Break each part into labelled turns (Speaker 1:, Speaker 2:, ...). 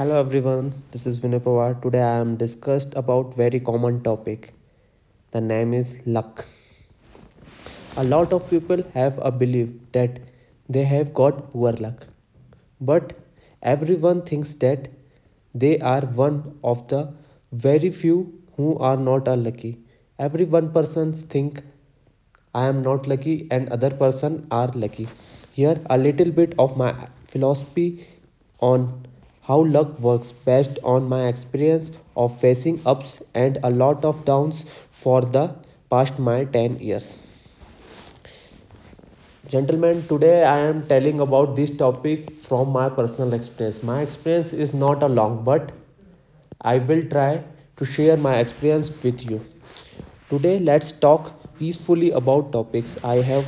Speaker 1: Hello everyone, this is Vinay Pawar. Today I am discussed about very common topic. The name is luck. A lot of people have a belief that they have got poor luck. But everyone thinks that they are one of the very few who are not lucky. Every one person think I am not lucky and other person are lucky. Here a little bit of my philosophy on how luck works based on my experience of facing ups and a lot of downs for the past my 10 years. Gentlemen, today I am telling about this topic from my personal experience. My experience is not a long, but I will try to share my experience with you. Today, let's talk peacefully about topics I have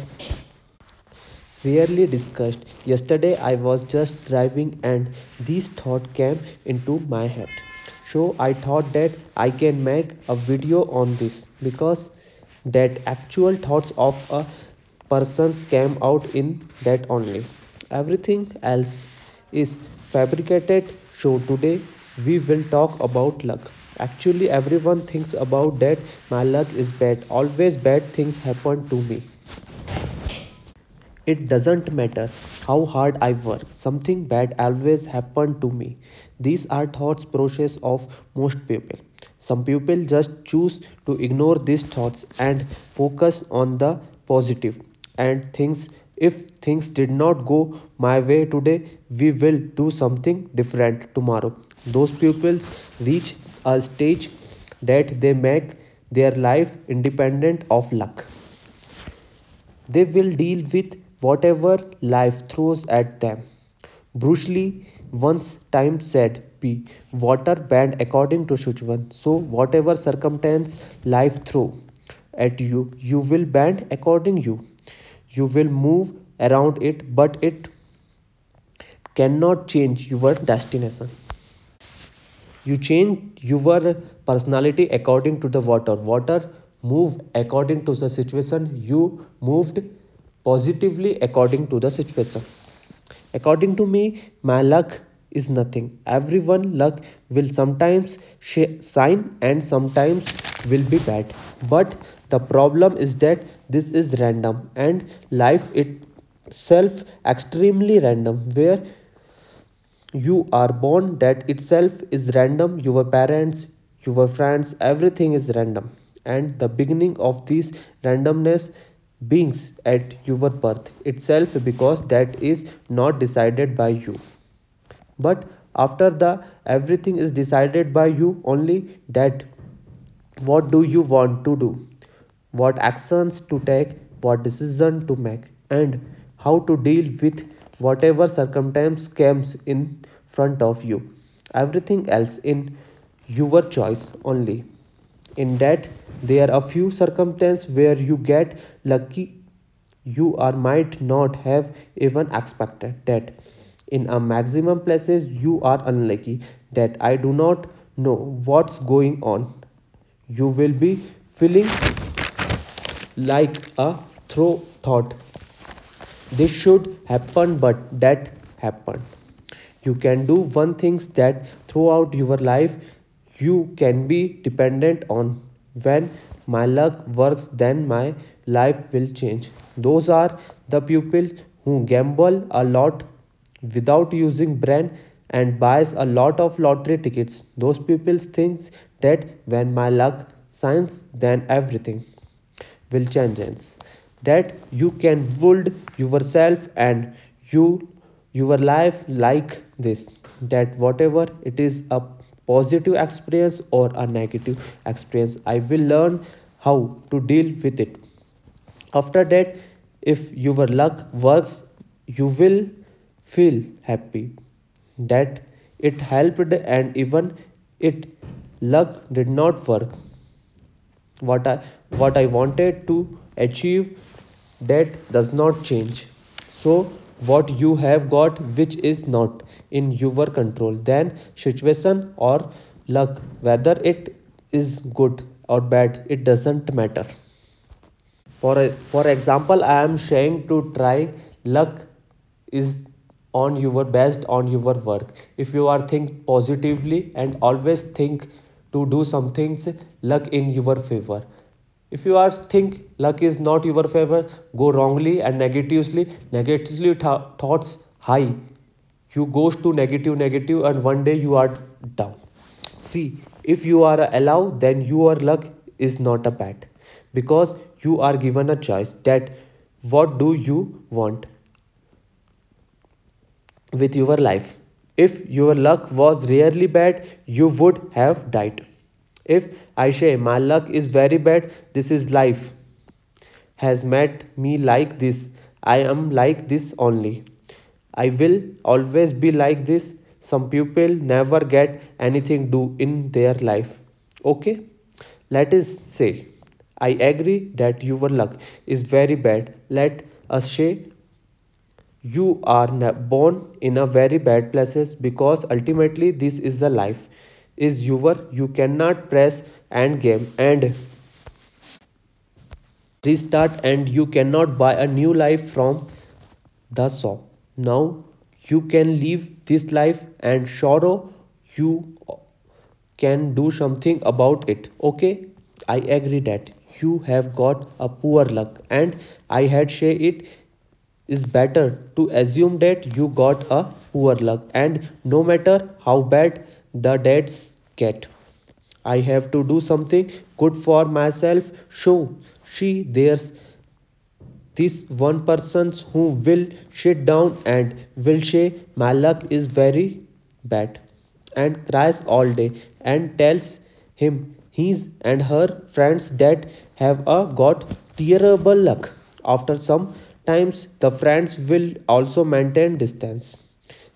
Speaker 1: rarely discussed. Yesterday, I was just driving and these thoughts came into my head. So, I thought that I can make a video on this because that actual thoughts of a persons came out in that only. Everything else is fabricated. So today we will talk about luck. Actually everyone thinks about that my luck is bad. Always bad things happen to me. It doesn't matter how hard I work, something bad always happen to me. These are thoughts process of most people. Some people just choose to ignore these thoughts and focus on the positive. positive and things if things did not go my way today, we will do something different tomorrow. Those pupils reach a stage that they make their life independent of luck. They will deal with whatever life throws at them. Bruce Lee once time said, "Be water bend according to situation." So whatever circumstance life throw at you, you will bend according you. You will move around it, but it cannot change your destination. You change your personality according to the water. Water move according to the situation. You moved positively according to the situation. According to me, my luck is nothing. Everyone luck will sometimes shine and sometimes will be bad. But the problem is that this is random and life itself extremely random where you are born that itself is random your parents your friends everything is random and the beginning of this randomness beings at your birth itself because that is not decided by you. But after the everything is decided by you only that what do you want to do? What actions to take? What decision to make? And how to deal with whatever circumstance comes in front of you. Everything else in your choice only in that there are a few circumstances where you get lucky. You are might not have even expected that. In a maximum places you are unlucky. That i do not know what's going on. You will be feeling like a throw thought. This should happen but that happened. You can do one things that throughout your life you can be dependent on. When my luck works then my life will change. Those are the people who gamble a lot without using brain and buys a lot of lottery tickets. Those people think that when my luck shines then everything will change. That you can build yourself and you your life like this that whatever it is a positive experience or a negative experience. I will learn how to deal with it. After that if your luck works you will feel happy. That it helped and even it luck did not work. What I what I wanted to achieve that does not change. So what you have got which is not in your control. Then situation or luck whether it is good or bad it doesn't matter. For for example i am saying to try luck is on your best on your work. If you are think positively and always think to do some things luck in your favor if you are think luck is not your favor go wrongly and negatively negatively th- thoughts high you goes to negative negative and one day you are down see if you are allow then your luck is not a bad because you are given a choice that what do you want with your life. If your luck was really bad, you would have died. If I say my luck is very bad, this is life has made me like this. I am like this only. I will always be like this. Some people never get anything do in their life. Okay? Let us say I agree that your luck is very bad. Let us say you are born in a very bad places because ultimately this is the life is your you cannot press end game and restart and you cannot buy a new life from the shop. Now you can leave this life and sorrow you can do something about it okay? I agree that you have got a poor luck and i had say it is better to assume that you got a poor luck and no matter how bad the dates cat. i have to do something good for myself. So see there's this one person who will sit down and will say my luck is very bad and cries all day and tells him his and her friends that have a got terrible luck. After some times the friends will also maintain distance.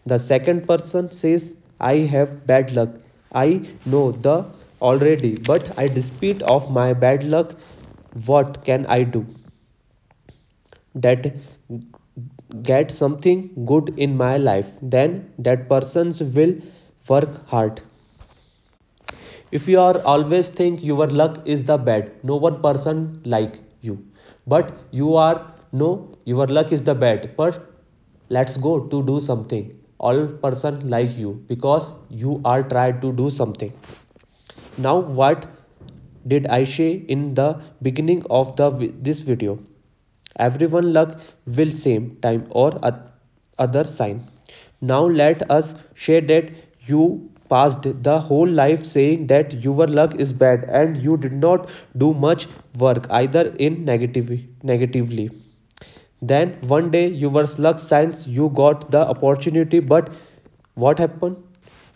Speaker 1: The second person says i have bad luck. I know the already but i despite of my bad luck. What can i do? That get something good in my life then that persons will work hard. If you are always think your luck is the bad no one person like you. But you are no your luck is the bad. But let's go to do something all person like you because you are trying to do something. Now what did i say in the beginning of the this video? Everyone luck will same time or other sign. Now let us share that you passed the whole life saying that your luck is bad and you did not do much work either in negative, negatively then one day your luck signs you got the opportunity but what happened?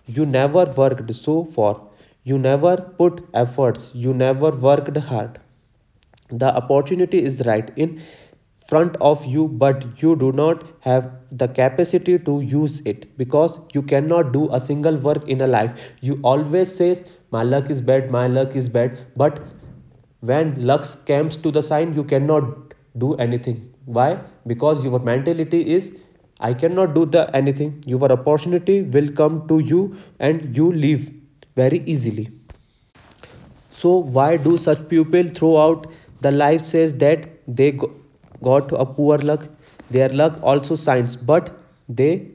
Speaker 1: You never worked so far. You never put efforts. You never worked hard. The opportunity is right in front of you but you do not have the capacity to use it because you cannot do a single work in a life. You always says my luck is bad my luck is bad. But when luck comes to the sign you cannot do anything why? Because your mentality is i cannot do the anything. Your opportunity will come to you and you leave very easily. So why do such people throughout the life says that they got a poor luck? Their luck also shines but they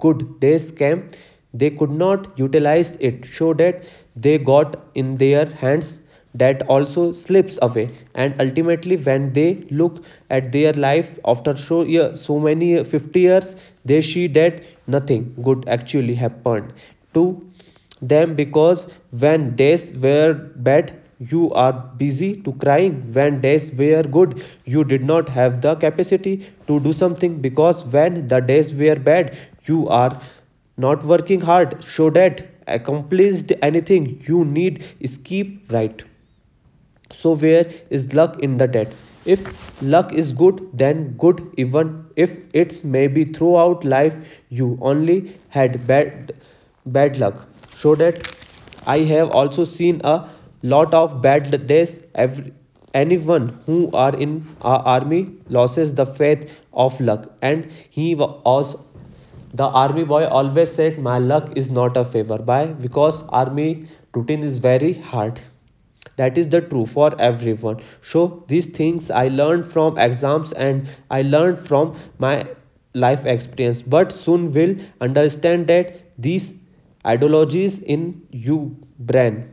Speaker 1: could days came they could not utilize it. So that they got in their hands that also slips away. And ultimately when they look at their life after so year, so many 50 years they see that nothing good actually happened to them because when days were bad you are busy to crying. When days were good you did not have the capacity to do something because when the days were bad you are not working hard. So that accomplished anything you need is keep right so where is luck in the dead? If luck is good then good even. If it's maybe throughout life you only had bad bad luck. So that i have also seen a lot of bad days. Every anyone who are in our army loses the faith of luck. And he was the army boy always said my luck is not a favor. By because army routine is very hard that is the true for everyone. So these things i learned from exams and i learned from my life experience. But soon will understand that these ideologies in you brain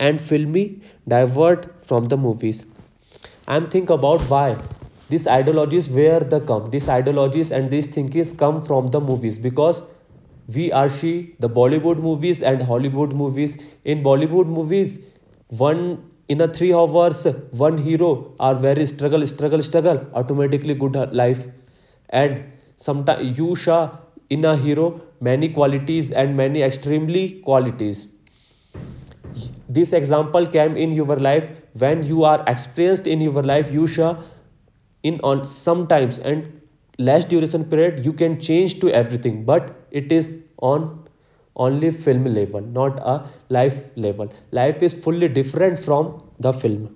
Speaker 1: and filmy divert from the movies. I'm think about why these ideologies where the come. These ideologies and these thinkings come from the movies because we are she the bollywood movies and hollywood movies. In bollywood movies one in a three hours one hero are very struggle struggle struggle automatically good life. And sometimes you show in a hero many qualities and many extremely qualities. This example came in your life. When you are experienced in your life you show in on sometimes and less duration period you can change to everything. But it is on only film level not a life level. Life is fully different from the film.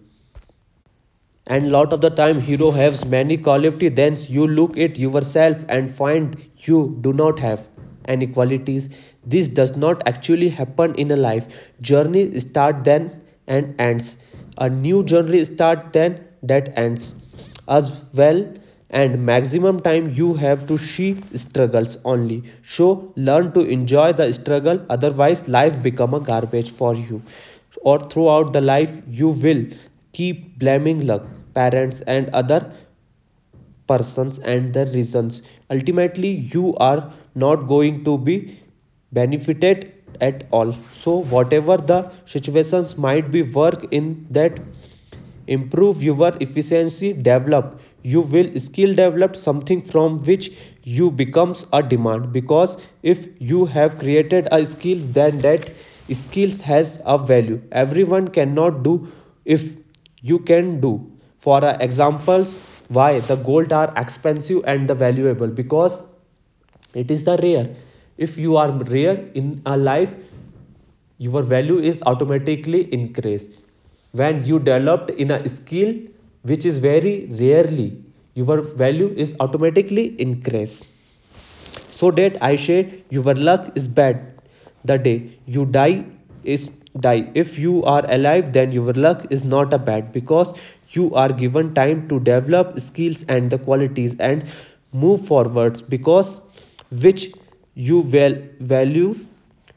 Speaker 1: And lot of the time hero has many quality then you look at yourself and find you do not have any qualities. This does not actually happen in a life. Journey start then and ends. A new journey start then that ends. As well and maximum time you have to see struggles only. So learn to enjoy the struggle otherwise life become a garbage for you. Or throughout the life you will keep blaming luck parents and other persons and their reasons. Ultimately you are not going to be benefited at all. So whatever the situations might be work in that improve your efficiency develop you will skill develop something from which you becomes a demand. Because if you have created a skills then that skills has a value. Everyone cannot do if you can do. For examples why the gold are expensive and the valuable? Because it is the rare. If you are rare in a life your value is automatically increased. When you developed in a skill which is very rarely your value is automatically increased so that i say your luck is bad. The day you die is die. If you are alive then your luck is not a bad because you are given time to develop skills and the qualities and move forwards because which you will value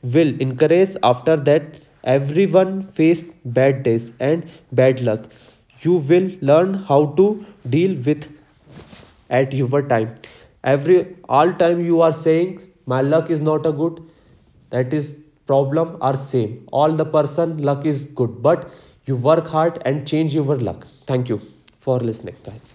Speaker 1: will increase after that everyone face bad days and bad luck you will learn how to deal with at your time. Every all time you are saying my luck is not a good that is problem are same. All the person luck is good but you work hard and change your luck. Thank you for listening guys